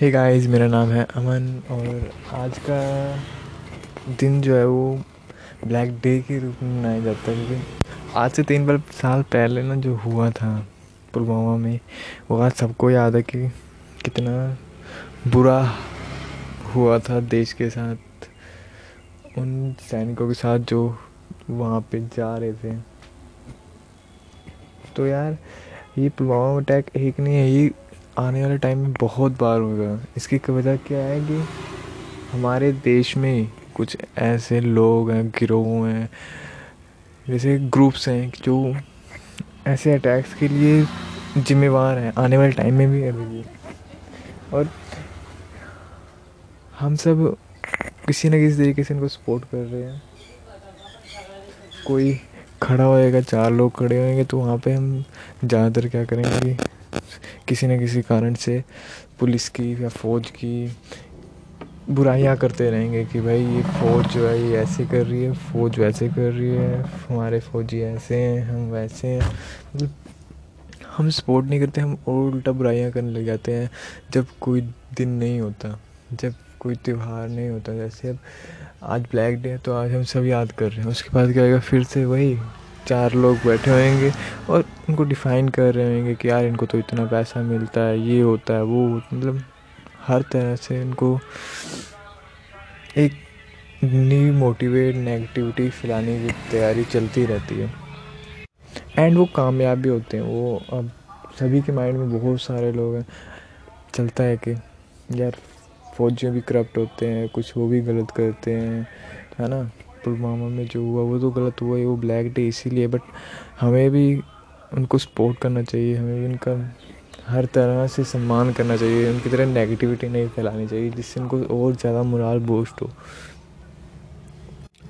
Hey guys मेरा नाम है अमन और आज का दिन जो है वो ब्लैक डे के रूप में मनाया जाता है क्योंकि आज से तीन बार साल पहले ना जो हुआ था पुलवामा में, वो आज सबको याद है कि कितना बुरा हुआ था देश के साथ, उन सैनिकों के साथ जो वहाँ पे जा रहे थे। तो यार, ये पुलवामा अटैक एक नहीं है, ये आने वाले टाइम में बहुत बार होगा। इसकी वजह क्या है कि हमारे देश में कुछ ऐसे लोग हैं, गिरोह हैं, जैसे ग्रुप्स हैं जो ऐसे अटैक्स के लिए जिम्मेवार हैं, आने वाले टाइम में भी अभी भी और हम सब किसी न किसी तरीके से इनको सपोर्ट कर रहे हैं। कोई खड़ा होएगा, चार लोग खड़े होंगे तो वहाँ पे हम ज़्यादातर क्या करेंगे किसी न किसी कारण से पुलिस की या फ़ौज की बुराइयाँ करते रहेंगे कि भाई ये फ़ौज जो है, ये ऐसे कर रही है, फ़ौज वैसे कर रही है, हमारे फ़ौजी ऐसे हैं, हम वैसे हैं। मतलब हम सपोर्ट नहीं करते, हम और उल्टा बुराइयाँ करने लग जाते हैं जब कोई दिन नहीं होता, जब कोई त्यौहार नहीं होता। जैसे अब आज ब्लैक डे है तो आज हम सब याद कर रहे हैं, उसके बाद क्या होगा? फिर से वही चार लोग बैठे होंगे और उनको डिफ़ाइन कर रहे होंगे कि यार इनको तो इतना पैसा मिलता है, ये होता है, वो मतलब हर तरह से इनको एक न्यू मोटिवेट नेगेटिविटी फैलाने की तैयारी चलती रहती है। एंड वो कामयाब भी होते हैं, वो अब सभी के माइंड में बहुत सारे लोग हैं। चलता है कि यार फौजियों भी करप्ट होते हैं, कुछ वो भी गलत करते हैं, है ना? पुलवामा में जो हुआ, वो तो गलत हुआ ही वो ब्लैक डे इसीलिए बट हमें भी उनको सपोर्ट करना चाहिए, हमें भी उनका हर तरह से सम्मान करना चाहिए, उनकी तरह नेगेटिविटी नहीं फैलानी चाहिए, जिससे उनको और ज़्यादा मुराल बूस्ट हो।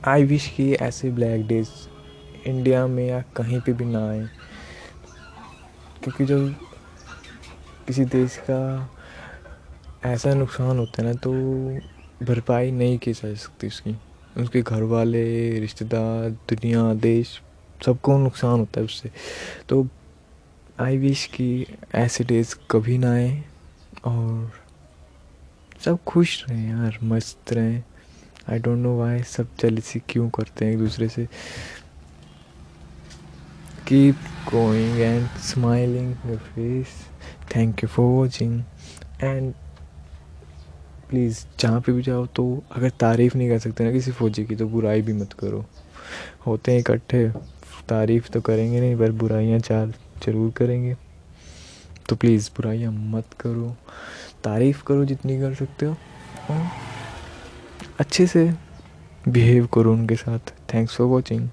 आई विश कि ऐसे ब्लैक डेज़ इंडिया में या कहीं पे भी ना आए। क्योंकि जब किसी देश का ऐसा नुकसान होता है ना तो भरपाई नहीं की जा सकती उसकी। उसके घर वाले रिश्तेदार, दुनिया, देश, सबको नुकसान होता है उससे। तो आई विश कि ऐसे डेज़ कभी ना आए और सब खुश रहें यार, मस्त रहें। आई डोंट नो वाई सब जलसी क्यों करते हैं एक दूसरे से। Keep going and smiling your face thank you for watching and please जहाँ पे भी जाओ तो अगर तारीफ़ नहीं कर सकते ना किसी फ़ौजी की तो बुराई भी मत करो। होते हैं इकट्ठे, तारीफ़ तो करेंगे नहीं, पर बुराइयाँ चार ज़रूर करेंगे। तो प्लीज़ बुराइयाँ मत करो। तारीफ़ करो जितनी कर सकते हो। और अच्छे से बिहेव करो उनके साथ। Thanks for watching